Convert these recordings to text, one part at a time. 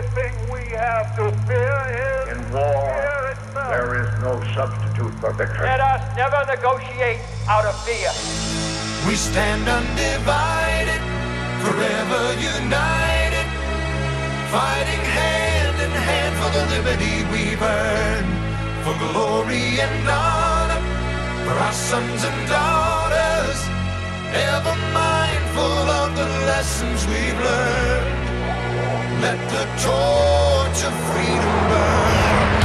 only thing we have to fear is In war, fear itself. there is no substitute for victory. Let us never negotiate out of fear. We stand undivided, forever united, fighting hand in hand for the liberty we've earned, for glory and honor, for our sons and daughters, ever mindful of the lessons we've learned. Let the torch of freedom burn.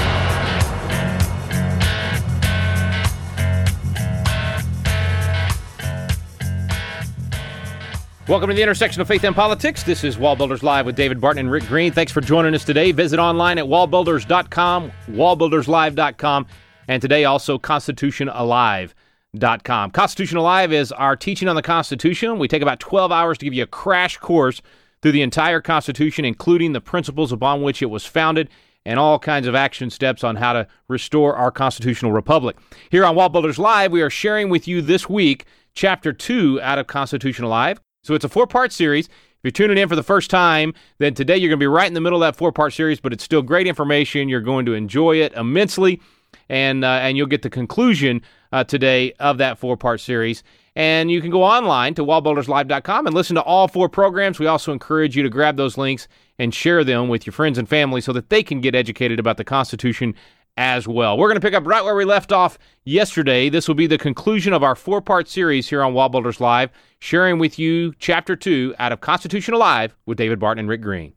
Welcome to the intersection of faith and politics. This is Wall Builders Live with David Barton and Rick Green. Thanks for joining us today. Visit online at wallbuilders.com, wallbuilderslive.com, and today also constitutionalive.com. Constitution Alive is our teaching on the Constitution. We take about 12 hours to give you a crash course through the entire Constitution, including the principles upon which it was founded and all kinds of action steps on how to restore our constitutional republic. Here on Wall Builders Live, we are sharing with you this week chapter 2 out of Constitution Alive. So it's a four part series. If you're tuning in for the first time, then today you're going to be right in the middle of that four part series, but it's still great information. You're going to enjoy it immensely, and, uh, and you'll get the conclusion uh, today of that four part series. And you can go online to wallbuilderslive.com and listen to all four programs. We also encourage you to grab those links and share them with your friends and family so that they can get educated about the Constitution as well. We're going to pick up right where we left off yesterday. This will be the conclusion of our four part series here on Wallbuilders Live, sharing with you chapter two out of Constitution Alive with David Barton and Rick Green.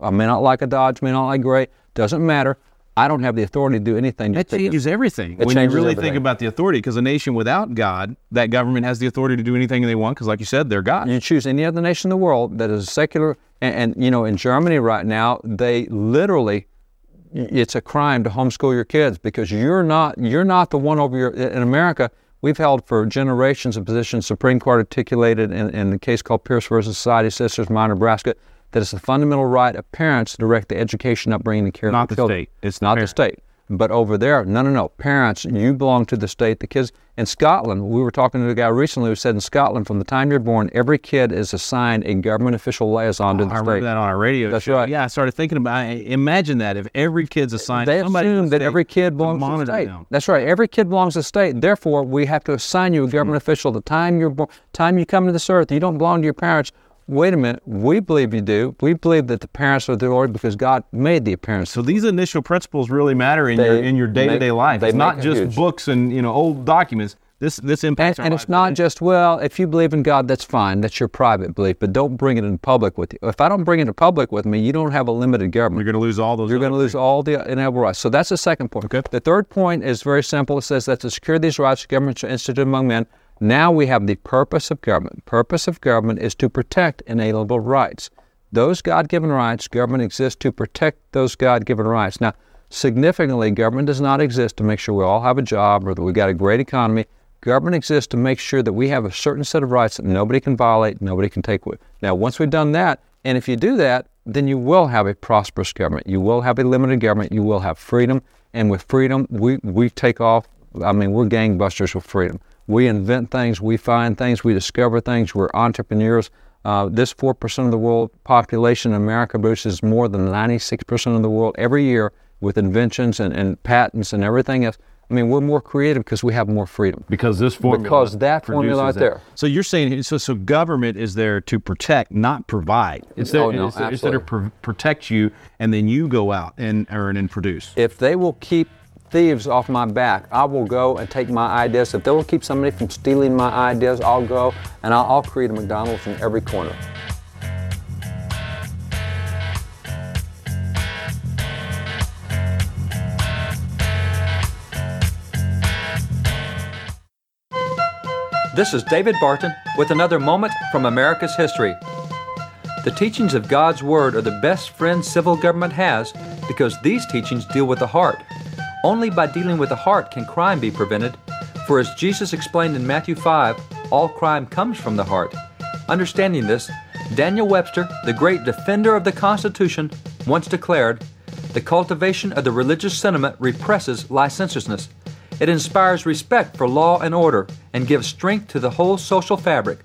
I may not like a Dodge, may not like gray, doesn't matter. I don't have the authority to do anything. That changes everything It when changes you really everything. think about the authority. Because a nation without God, that government has the authority to do anything they want. Because, like you said, they're God. You choose any other nation in the world that is secular, and, and you know, in Germany right now, they literally, it's a crime to homeschool your kids because you're not you're not the one over your. In America, we've held for generations a position Supreme Court articulated in, in the case called Pierce versus Society Sisters of Meyer Nebraska that it's the fundamental right of parents to direct the education, upbringing, and care Not of the children. state. It's not the parents. state. But over there, no, no, no. Parents, you belong to the state. The kids in Scotland, we were talking to a guy recently who said in Scotland, from the time you're born, every kid is assigned a government official liaison to oh, the I remember that on our radio That's show. right. Yeah, I started thinking about. I- Imagine that if every kid's assigned. They assume the that state every kid belongs to the state. them. That's right. Every kid belongs to the state. Therefore, we have to assign you a government hmm. official. The time you're born, time you come to this earth, you don't belong to your parents. Wait a minute. We believe you do. We believe that the parents are the Lord because God made the parents. So these initial principles really matter in your in your day to day life. they It's not just huge- books and you know old documents. This this impacts And, and it's not just, well, if you believe in God, that's fine. That's your private belief, but don't bring it in public with you. If I don't bring it in public with me, you don't have a limited government. You're going to lose all those. You're going to lose all the inalienable rights. So that's the second point. Okay. The third point is very simple. It says that to secure these rights, government shall institute among men. Now we have the purpose of government. Purpose of government is to protect inalienable rights. Those God-given rights, government exists to protect those God-given rights. Now, significantly, government does not exist to make sure we all have a job or that we've got a great economy. Government exists to make sure that we have a certain set of rights that nobody can violate, nobody can take away. Now, once we've done that, and if you do that, then you will have a prosperous government. You will have a limited government. You will have freedom. And with freedom, we, we take off. I mean, we're gangbusters with freedom. We invent things, we find things, we discover things, we're entrepreneurs. Uh, this 4% of the world population in America produces more than 96% of the world every year with inventions and, and patents and everything else. I mean, we're more creative because we have more freedom. because this formula Because that formula produces right that. there. So you're saying so so government is there to protect, not provide. It's there, Oh, no, it's, there- it's there to pr- protect you, and then you go out and earn and produce. If they will keep thieves off my back, I will go and take my ideas. If they will keep somebody from stealing my ideas, I'll go and I'll, I'll create a McDonald's in every corner. This is David Barton with another moment from America's history. The teachings of God's Word are the best friend civil government has because these teachings deal with the heart. Only by dealing with the heart can crime be prevented, for as Jesus explained in Matthew 5, all crime comes from the heart. Understanding this, Daniel Webster, the great defender of the Constitution, once declared The cultivation of the religious sentiment represses licentiousness. It inspires respect for law and order and gives strength to the whole social fabric.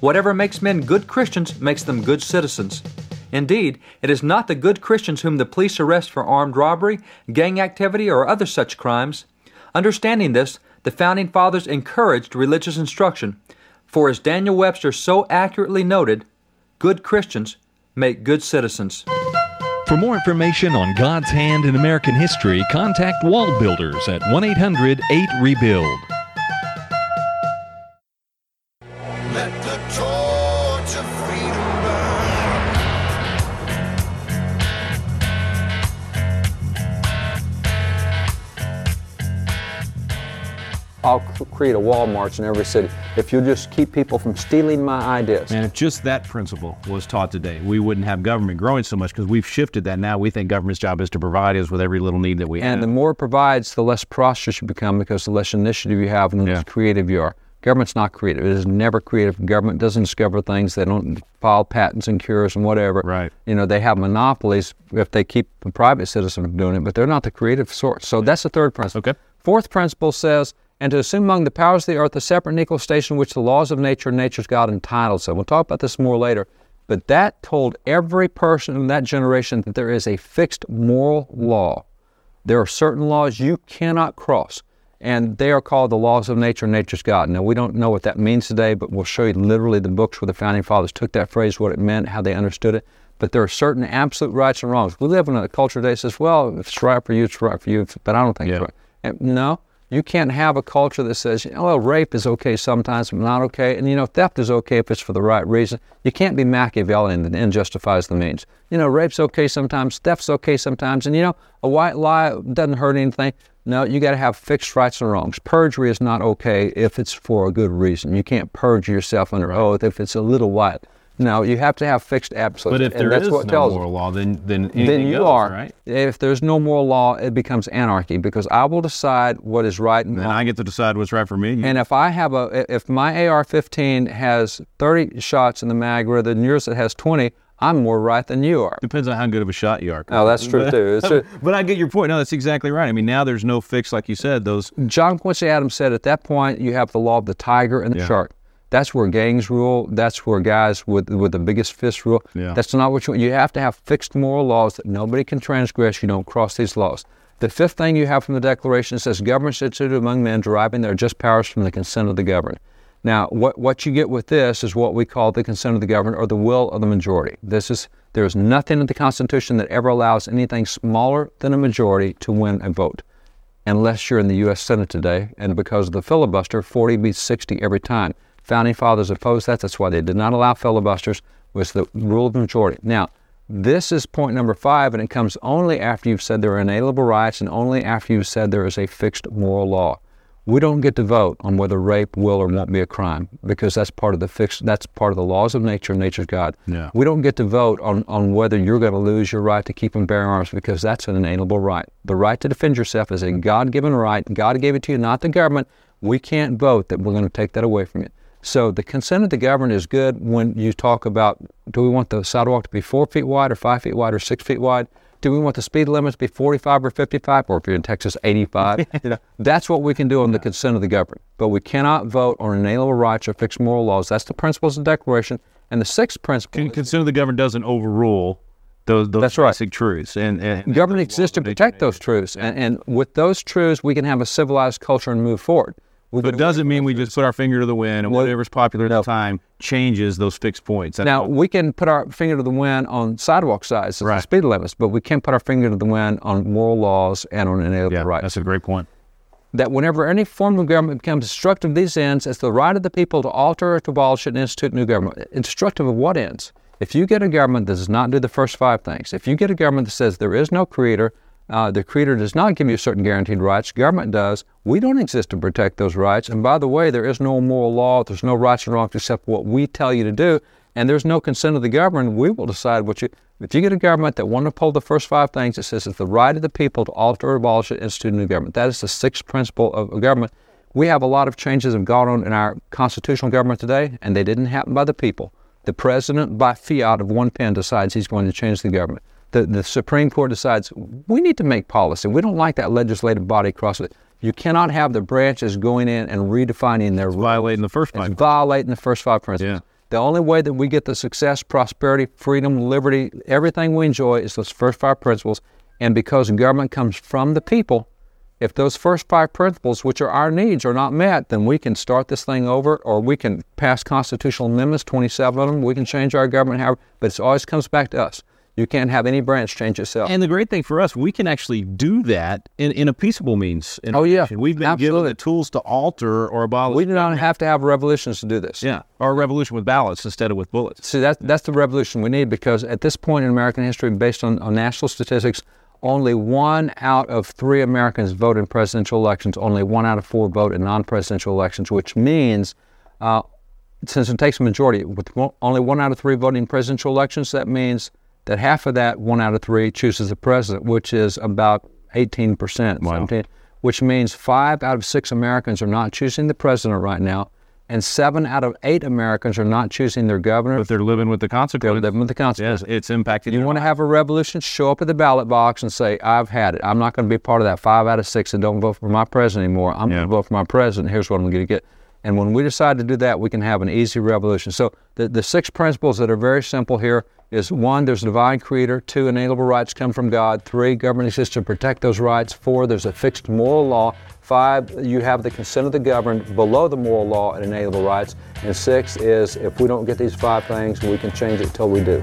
Whatever makes men good Christians makes them good citizens. Indeed, it is not the good Christians whom the police arrest for armed robbery, gang activity, or other such crimes. Understanding this, the Founding Fathers encouraged religious instruction, for as Daniel Webster so accurately noted, good Christians make good citizens. For more information on God's hand in American history, contact Wall Builders at 1 800 8 Rebuild. I'll create a Walmart in every city if you just keep people from stealing my ideas. And if just that principle was taught today, we wouldn't have government growing so much because we've shifted that now. We think government's job is to provide us with every little need that we have. And the more it provides, the less prosperous you become because the less initiative you have and the less creative you are. Government's not creative. It is never creative. Government doesn't discover things. They don't file patents and cures and whatever. Right. You know, they have monopolies if they keep the private citizen from doing it, but they're not the creative source. So that's the third principle. Okay. Fourth principle says, and to assume among the powers of the earth a separate and equal station which the laws of nature and nature's God entitles them. We'll talk about this more later. But that told every person in that generation that there is a fixed moral law. There are certain laws you cannot cross, and they are called the laws of nature and nature's God. Now, we don't know what that means today, but we'll show you literally the books where the founding fathers took that phrase, what it meant, how they understood it. But there are certain absolute rights and wrongs. We live in a culture today that says, well, if it's right for you, it's right for you, but I don't think Yeah. it's right. And no, you can't have a culture that says, oh, well, rape is okay sometimes, but not okay. And, you know, theft is okay if it's for the right reason. You can't be Machiavellian, the end justifies the means. You know, rape's okay sometimes, theft's okay sometimes. And, you know, a white lie doesn't hurt anything. No, you got to have fixed rights and wrongs. Perjury is not okay if it's for a good reason. You can't perjure yourself under oath if it's a little white. No, you have to have fixed absolutes. but if there that's is what no moral law, then then then you goes, are. right. If there's no moral law, it becomes anarchy because I will decide what is right and Then wrong. I get to decide what's right for me. And if I have a, if my AR-15 has 30 shots in the mag rather than yours that has 20, I'm more right than you are. Depends on how good of a shot you are. Oh, that's true too. True. But I get your point. No, that's exactly right. I mean, now there's no fix, like you said. Those John Quincy Adams said at that point you have the law of the tiger and the Yeah. shark. That's where gangs rule. That's where guys with with the biggest fist rule. Yeah. That's not what you you have to have fixed moral laws that nobody can transgress. You don't cross these laws. The fifth thing you have from the Declaration says government should instituted among men deriving their just powers from the consent of the governed. Now, what, what you get with this is what we call the consent of the governed or the will of the majority. This is there is nothing in the Constitution that ever allows anything smaller than a majority to win a vote unless you're in the U.S. Senate today. And because of the filibuster, 40 beats 60 every time. Founding fathers opposed that. That's why they did not allow filibusters. Was the rule of the majority. Now, this is point number five, and it comes only after you've said there are inalienable rights, and only after you've said there is a fixed moral law. We don't get to vote on whether rape will or won't be a crime because that's part of the fixed. That's part of the laws of nature and nature's God. Yeah. We don't get to vote on, on whether you're going to lose your right to keep and bear arms because that's an inalienable right. The right to defend yourself is a God given right. God gave it to you, not the government. We can't vote that we're going to take that away from you. So the consent of the government is good when you talk about do we want the sidewalk to be four feet wide or five feet wide or six feet wide? Do we want the speed limit to be 45 or 55 or if you're in Texas, 85? you know, that's what we can do on the consent of the government. But we cannot vote on inalienable rights or fixed moral laws. That's the principles of the Declaration. And the sixth principle con- consent of the government doesn't overrule those those That's right. basic truths. And, and government exists to protect those truths. And, and with those truths, we can have a civilized culture and move forward. But it doesn't mean we just put our finger to the wind and whatever's popular at no. the time changes those fixed points. That's Now we can put our finger to the wind on sidewalk size, the Right. speed limits, but we can't put our finger to the wind on moral laws and on inalienable yeah, rights. that's a great point. that whenever any form of government becomes destructive of these ends, it's the right of the people to alter or to abolish it and institute a new government. Destructive of what ends? If you get a government that does not do the first five things, if you get a government that says there is no creator, uh, the creator does not give you certain guaranteed rights, government does, we don't exist to protect those rights. And by the way, there is no moral law, there's no rights and wrongs except what we tell you to do, and there's no consent of the government. We will decide what you. If you get a government that won't uphold the first five things, it says it's the right of the people to alter or abolish it, institute a new government. That is the sixth principle of, of government. We have a lot of changes have gone on in our constitutional government today, and they didn't happen by the people. The president, by fiat of one pen, decides he's going to change the government. The, the Supreme Court decides we need to make policy. We don't like that legislative body across it. You cannot have the branches going in and redefining their rules. Violating the first It's five. violating the first five principles. Yeah. The only way that we get the success, prosperity, freedom, liberty, everything we enjoy is those first five principles. And because government comes from the people, if those first five principles, which are our needs, are not met, then we can start this thing over or we can pass constitutional amendments, 27 of them. We can change our government, however, but it always comes back to us. You can't have any branch change itself. And the great thing for us, we can actually do that in, in a peaceable means. in Oh, yeah. We've been given the tools to alter or abolish. we do not have to have revolutions to do this. yeah, or a revolution with ballots instead of with bullets. See, that, that's the revolution we need because at this point in American history, based on, on national statistics, only one out of three Americans vote in presidential elections. Only one out of four vote in non-presidential elections, which means, uh, since it takes a majority, with only one out of three voting in presidential elections, that means that half of that one out of three chooses the president, which is about 18 percent, which means five out of six Americans are not choosing the president right now, and seven out of eight Americans are not choosing their governor. But they're living with the They're living with the consequences. Yes, it's impacted. You want to have a revolution? Show up at the ballot box and say, "I've had it. I'm not going to be part of that five out of six that don't vote for my president anymore. I'm Yeah. going to vote for my president. Here's what I'm going to get." And when we decide to do that, we can have an easy revolution. So the, the six principles that are very simple here is one, there's a divine creator. Two, inalienable rights come from God. Three, government exists to protect those rights. Four, there's a fixed moral law. Five, you have the consent of the governed below the moral law and inalienable rights. And six is if we don't get these five things, we can change it till we do.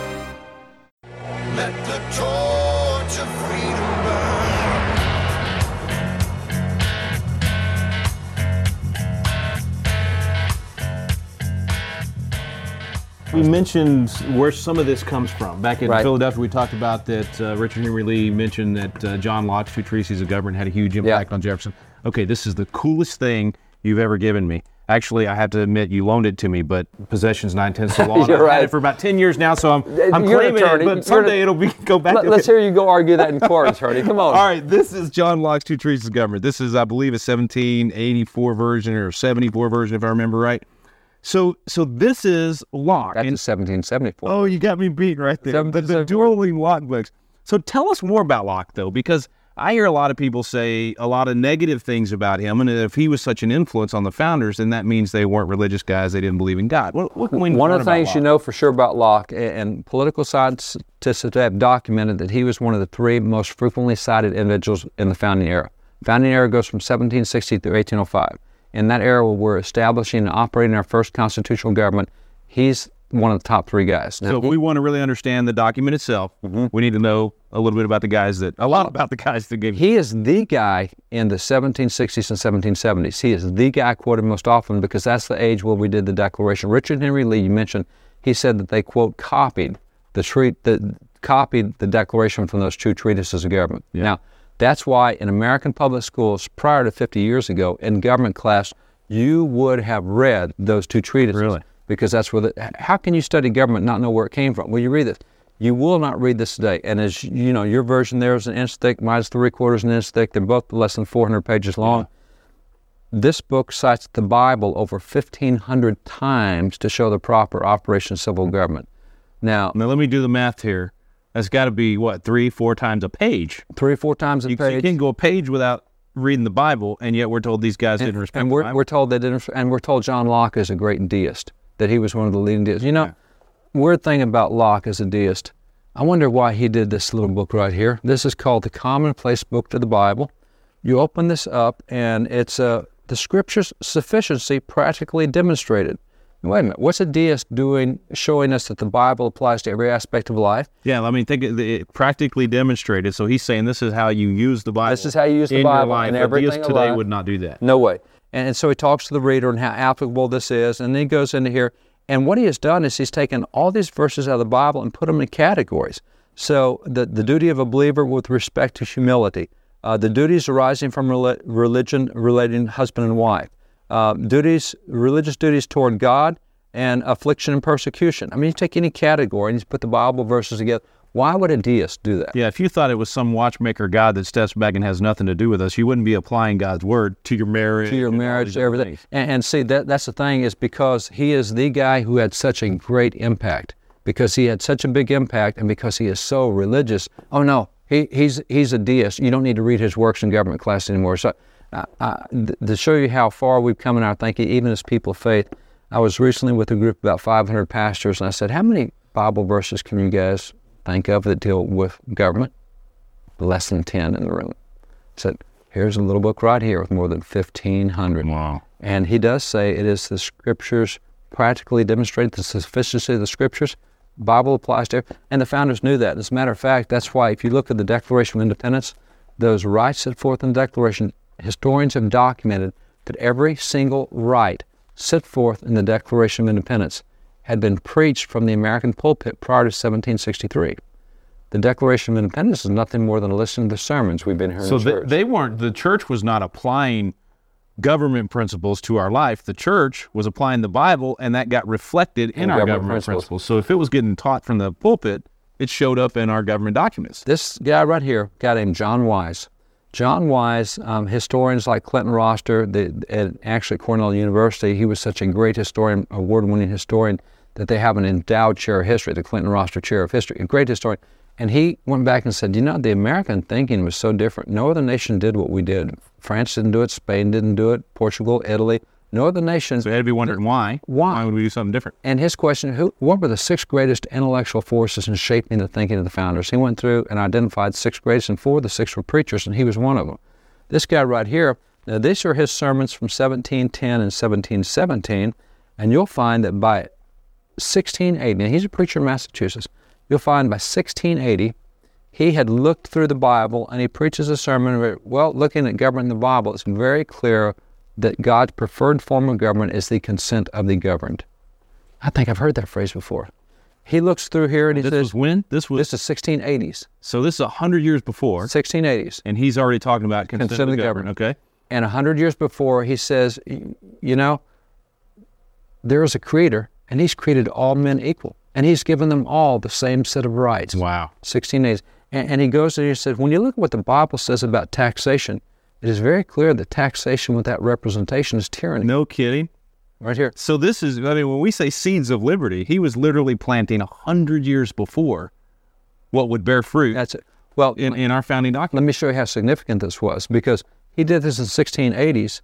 Let the torch of freedom burn. We mentioned where some of this comes from. Back in Right. Philadelphia, we talked about that uh, Richard Henry Lee mentioned that uh, John Locke's two treatises of government had a huge impact on Jefferson. Okay, this is the coolest thing you've ever given me. Actually, I have to admit, you loaned it to me, but possession's nine tenths of the law. You're I've had right. it for about ten years now, so I'm, I'm You're claiming attorney. it. You're But an- someday it'll be go back. Let, us hear you go argue that in court, attorney. Come on. All right, this is John Locke's Two Treatises of Government. This is, I believe, a 1784 version or 74 version, if I remember right. So, so this is Locke. That's and- a 1774. Oh, you got me beat right there. The, the dueling Locke books. So tell us more about Locke, though, because I hear a lot of people say a lot of negative things about him, and if he was such an influence on the founders, then that means they weren't religious guys. They didn't believe in God. What, what can we One of the things you know for sure about Locke, and political scientists have documented that he was one of the three most frequently cited individuals in the founding era. Founding era goes from 1760 through 1805. In that era, where we're establishing and operating our first constitutional government, he's one of the top three guys. So if we want to really understand the document itself, Mm-hmm. we need to know a little bit about the guys that, a lot about the guys that gave. He is the guy in the 1760s and 1770s. He is the guy quoted most often because that's the age where we did the Declaration. Richard Henry Lee, you mentioned, he said that they quote copied the treat the copied the Declaration from those two treatises of government. Now, that's why in American public schools prior to 50 years ago, in government class, you would have read those two treatises. Really? Because that's where the, how can you study government and not know where it came from? Well, you read this. You will not read this today. And as you know, your version there is an inch thick, mine's three quarters an inch thick. They're both less than 400 pages long. This book cites the Bible over 1,500 times to show the proper operation of civil mm-hmm. government. Now, Now let me do the math here. That's got to be what three, four times a page. three or four times a You, you can't go a page without reading the Bible, and yet we're told these guys didn't respect and we're, Bible. we're told they didn't, and we're told John Locke is a great deist, that he was one of the leading deists. You know, weird thing about Locke as a deist, I wonder why he did this little book right here. This is called the Commonplace Book to the Bible. You open this up, and it's uh, the Scripture's sufficiency practically demonstrated. Wait a minute, what's a deist doing, showing us that the Bible applies to every aspect of life? Yeah, I mean, think it, it practically demonstrated. So he's saying this is how you use the Bible. This is how you use the in Bible life. and A deist today would not do that. No way. And, and so he talks to the reader and how applicable this is, and then he goes into here. And what he has done is he's taken all these verses out of the Bible and put them in categories. So the, the duty of a believer with respect to humility, uh, the duties arising from religion relating husband and wife, uh, duties, religious duties toward God, and affliction and persecution. I mean, you take any category and you put the Bible verses together. Why would a deist do that? Yeah, if you thought it was some watchmaker God that steps back and has nothing to do with us, you wouldn't be applying God's word to your marriage, to your marriage, to everything. And, and see, that that's the thing is because he is the guy who had such a great impact, because he had such a big impact, and because he is so religious. Oh no, he, he's he's a deist. You don't need to read his works in government class anymore. So, th- to show you how far we've come in our thinking, even as people of faith, I was recently with a group of about 500 pastors, and I said, "How many Bible verses can you guys think of that deal with government?" Less than 10 in the room. Said, "Here's a little book right here with more than 1,500." Wow. And he does say it is the scriptures practically demonstrate the sufficiency of the scriptures. Bible applies to, and the founders knew that. As a matter of fact, that's why if you look at the Declaration of Independence, those rights set forth in the Declaration, historians have documented that every single right set forth in the Declaration of Independence had been preached from the American pulpit prior to 1763. The Declaration of Independence is nothing more than a listen to the sermons we've been hearing So in they, weren't. The church was not applying government principles to our life. The church was applying the Bible, and that got reflected in And our government government, principles. principles. So if it was getting taught from the pulpit, it showed up in our government documents. this guy right here, a guy named John Wise. John Wise, um, historians like Clinton Rossiter, the, at actually Cornell University, he was such a great historian, award-winning historian, that they have an endowed chair of history, the Clinton Rossiter Chair of History, a great historian. And he went back and said, you know, the American thinking was so different. No other nation did what we did. France didn't do it, Spain didn't do it, Portugal, Italy. No other nation. So they had to be wondering why. Why? Why would we do something different? And his question, who, what were the six greatest intellectual forces in shaping the thinking of the founders? He went through and identified six greatest, and four of the six were preachers, and he was one of them. This guy right here, now these are his sermons from 1710 and 1717, and you'll find that by 1680, now he's a preacher in Massachusetts, you'll find by 1680, he had looked through the Bible and he preaches a sermon. where, Well, looking at government in the Bible, it's very clear that God's preferred form of government is the consent of the governed. I think I've heard that phrase before. He looks through here and he This says, was when? This was This is 1680s. so. This is hundred years before, 1680s. and he's already talking about consent, Consent of the the government. Okay. And a hundred years before, he says, you know, there is a creator, and he's created all men equal, and he's given them all the same set of rights. Wow. 1680s. And, and he goes and he says, when you look at what the Bible says about taxation, it is very clear that taxation without representation is tyranny. No kidding. Right here. So this is. I mean, when we say seeds of liberty, he was literally planting a hundred years before what would bear fruit That's it. Well, in, in our founding document. let me show you how significant this was because he did this in 1680s.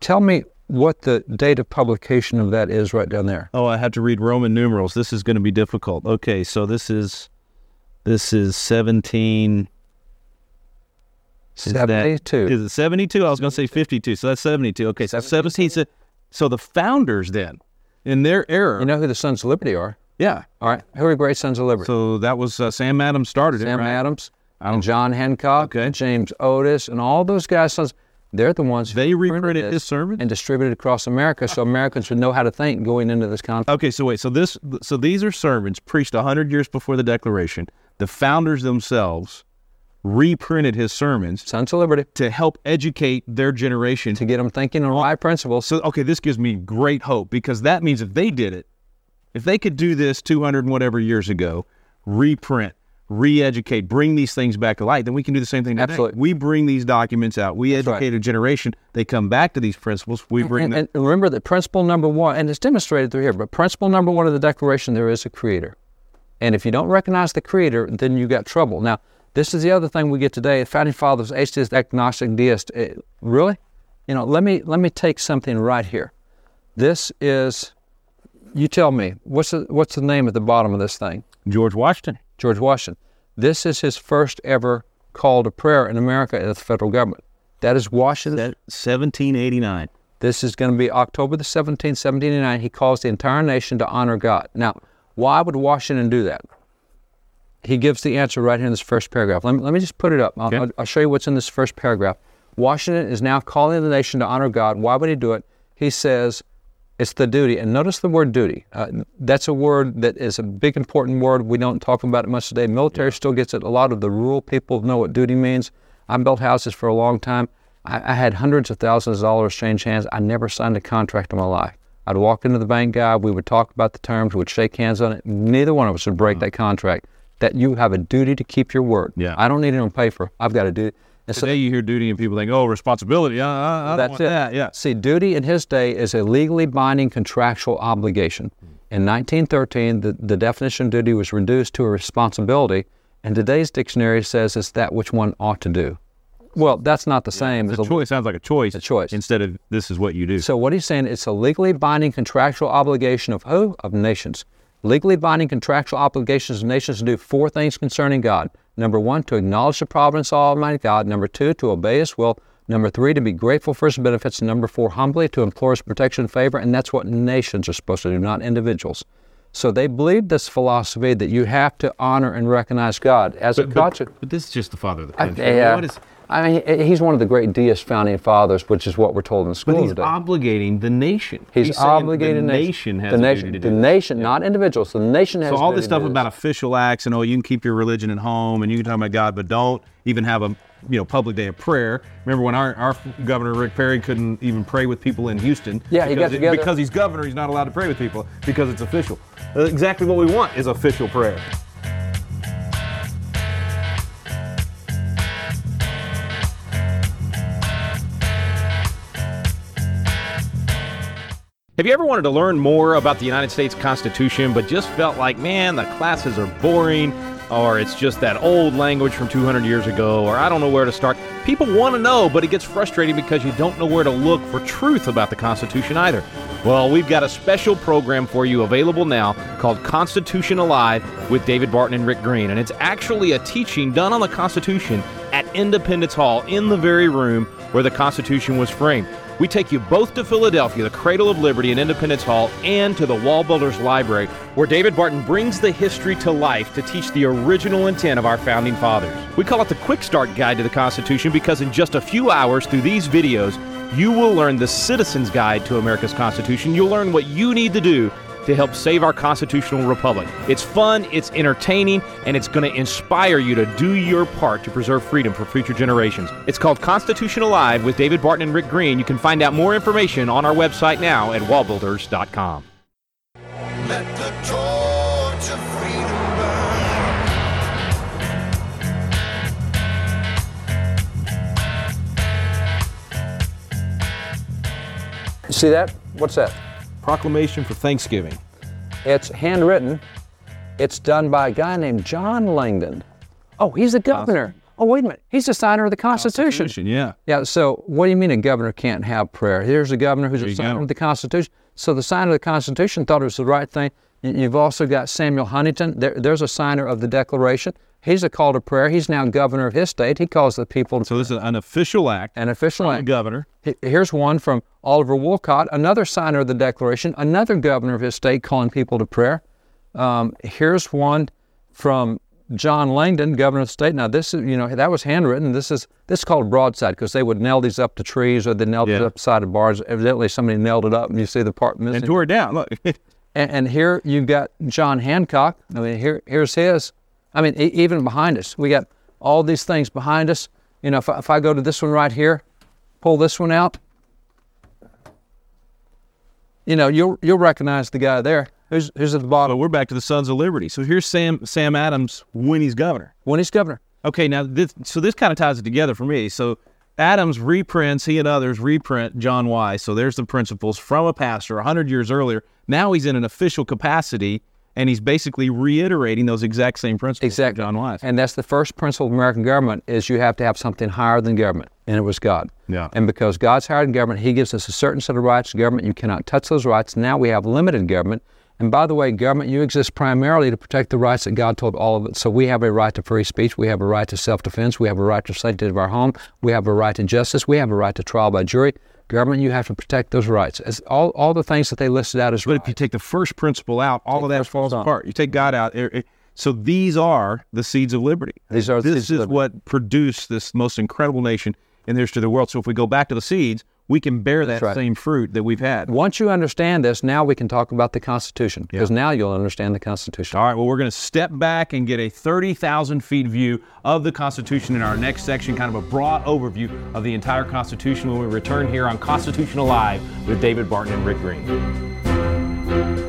Tell me what the date of publication of that is right down there. Oh, I have to read Roman numerals. This is going to be difficult. Okay, so this is this is seventeen. is 72. Is it seventy-two? I was going to say fifty-two. So that's seventy-two. Okay, so seventeen. So, so the founders then, in their era, You know who the Sons of Liberty are? yeah. All right. Who are great Sons of Liberty? So that was uh, Sam Adams started it. Sam right? Adams, John Hancock, Okay. James Otis, and all those guys. Sons, they're the ones who They printed reprinted this his sermon. and distributed it across America, so Americans would know how to think going into this conference. Okay, so wait. So this, so these are sermons preached hundred years before the Declaration. The founders themselves reprinted his sermons Sons of Liberty to help educate their generation to get them thinking on right principles. So okay, this gives me great hope because that means if they did it, if they could do this 200 and whatever years ago, reprint, re-educate, bring these things back to light, then we can do the same thing today. Absolutely. We bring these documents out. We right. educate a generation. They come back to these principles. We bring And, them. and remember that principle number one, and it's demonstrated through here, but principle number one of the Declaration, there is a creator. And if you don't recognize the creator, then you got trouble. Now, this is the other thing we get today. The founding fathers, atheist, agnostic, deist. eh, really? You know, let me let me take something right here. This is, you tell me, what's the, what's the name at the bottom of this thing? George Washington. George Washington. This is his first ever call to prayer in America as the federal government. That is Washington. 1789. This is going to be October the 17th, 1789. He calls the entire nation to honor God. Now, why would Washington do that? He gives the answer right here in this first paragraph. Let me, let me just put it up. I'll, Okay. I'll, I'll show you what's in this first paragraph. Washington is now calling the nation to honor God. Why would he do it? He says it's the duty. And notice the word duty. Uh, that's a word that is a big, important word. We don't talk about it much today. Military still gets it. A lot of the rural people know what duty means. I built houses for a long time. I, I had hundreds of thousands of dollars change hands. I never signed a contract in my life. I'd walk into the bank guy. We would talk about the terms. We'd shake hands on it. Neither one of us would break that contract. That you have a duty to keep your word. Yeah. I don't need it on paper. I've got a duty. And so Today you hear duty and people think, oh, responsibility. Uh, uh, I don't that's want it. that. Yeah. See, duty in his day is a legally binding contractual obligation. In 1913, the, the definition of duty was reduced to a responsibility, and today's dictionary says it's that which one ought to do. Well, that's not the same It's as a choice. Sounds like a choice. A choice. Instead of this is what you do. So what he's saying, it's a legally binding contractual obligation of who? Of nations. Legally binding contractual obligations of nations to do four things concerning God. Number one, to acknowledge the providence of Almighty God. Number two, to obey His will. Number three, to be grateful for His benefits. And number four, humbly to implore His protection and favor. And that's what nations are supposed to do, not individuals. So they believe this philosophy that you have to honor and recognize God as a but, God. but, but this is just the father of the I- country. yeah. What is, I mean, he's one of the great deist founding fathers, which is what we're told in but school he's today. obligating the nation. He's, saying obligated the nation. has the nation, the nation, not individuals. The nation has. So all this stuff about official acts and oh, you can keep your religion at home and you can talk about God, but don't even have a you know public day of prayer. Remember when our, our governor Rick Perry couldn't even pray with people in Houston? Yeah, he got it- together- because he's governor. He's not allowed to pray with people because it's official. Uh, exactly what we want is official prayer. Have you ever wanted to learn more about the United States Constitution, but just felt like, man, the classes are boring, or it's just that old language from 200 years ago, or I don't know where to start? People want to know, but it gets frustrating because you don't know where to look for truth about the Constitution either. Well, we've got a special program for you available now called Constitution Alive with David Barton and Rick Green, and it's actually a teaching done on the Constitution at Independence Hall in the very room where the Constitution was framed. We take you both to Philadelphia, the cradle of liberty and Independence Hall, and to the Wall Builders Library, where David Barton brings the history to life to teach the original intent of our founding fathers. We call it the Quick Start Guide to the Constitution because in just a few hours through these videos, you will learn the Citizen's Guide to America's Constitution. You'll learn what you need to do to help save our constitutional republic. It's fun, it's entertaining, and it's going to inspire you to do your part to preserve freedom for future generations. It's called Constitution Alive with David Barton and Rick Green. You can find out more information on our website now at wallbuilders.com. Let the torch of freedom burn. See that? What's that? Proclamation for Thanksgiving. It's handwritten. It's done by a guy named John Langdon. Oh, he's the governor. Oh, wait a minute. He's the signer of the Constitution. Constitution, yeah. Yeah, so what do you mean a governor can't have prayer? Here's a governor who's There a signer go. of the Constitution. So the signer of the Constitution thought it was the right thing. You've also got Samuel Huntington. There, there's a signer of the Declaration. He's a call to prayer. He's now governor of his state. He calls the people So this is an official act. an official act. governor. Here's one from Oliver Wolcott, another signer of the Declaration, another governor of his state calling people to prayer. Um, here's one from John Langdon, governor of the state. Now this is, you know, that was handwritten. This is this is called broadside because they would nail these up to trees or they nailed it Yeah. up side of bars. Evidently, somebody nailed it up, and you see the part missing. And tore it down. Look. And, and here you've got John Hancock. I mean, here here's his. I mean, e- even behind us, we got all these things behind us. You know, if I, if I go to this one right here, pull this one out. You know, you'll you'll recognize the guy there. Who's who's at the bottom we're back to the Sons of Liberty. So here's Sam Sam Adams when he's governor. when he's governor. Okay, now this so this kind of ties it together for me. So Adams reprints, he and others reprint John Wise. So there's the principles from a pastor 100 years earlier. Now he's in an official capacity and he's basically reiterating those exact same principles. Exactly. John Wise. And that's the first principle of American government is you have to have something higher than government, and it was God. Yeah. And because God's higher than government, He gives us a certain set of rights government. You cannot touch those rights. Now we have limited government, And by the way, government, you exist primarily to protect the rights that God told all of us. So we have a right to free speech. We have a right to self-defense. We have a right to sanctity of our home. We have a right to justice. We have a right to trial by jury. Government, you have to protect those rights. As all, all the things that they listed out as But if you take the first principle out, all of that falls out. apart. You take God out. it- it- so these are the seeds of liberty. These are the this seeds of is what produced this most incredible nation in the history of the world. So if we go back to the seeds, we can bear that right. same fruit that we've had. Once you understand this, now we can talk about the Constitution because now you'll understand the Constitution. All right, well, we're going to step back and get a 30,000 feet view of the Constitution in our next section, kind of a broad overview of the entire Constitution when we return here on Constitution Alive with David Barton and Rick Green.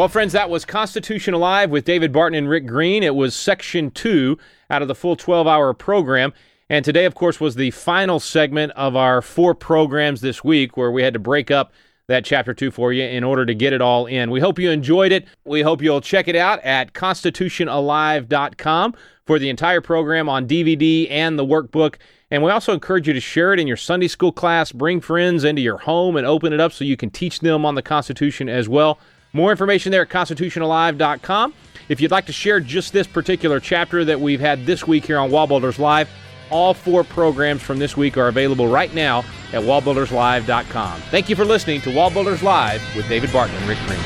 Well, friends, that was Constitution Alive with David Barton and Rick Green. It was section two out of the full 12 hour program. And today, of course, was the final segment of our four programs this week where we had to break up that chapter two for you in order to get it all in. We hope you enjoyed it. We hope you'll check it out at constitutionalive.com for the entire program on DVD and the workbook. And we also encourage you to share it in your Sunday school class, bring friends into your home and open it up so you can teach them on the Constitution as well. More information there at constitutionalive.com. If you'd like to share just this particular chapter that we've had this week here on Wallbuilders Live, all four programs from this week are available right now at wallbuilderslive.com. Thank you for listening to Wallbuilders Live with David Barton and Rick Green.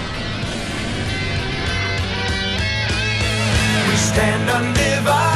We stand undivided.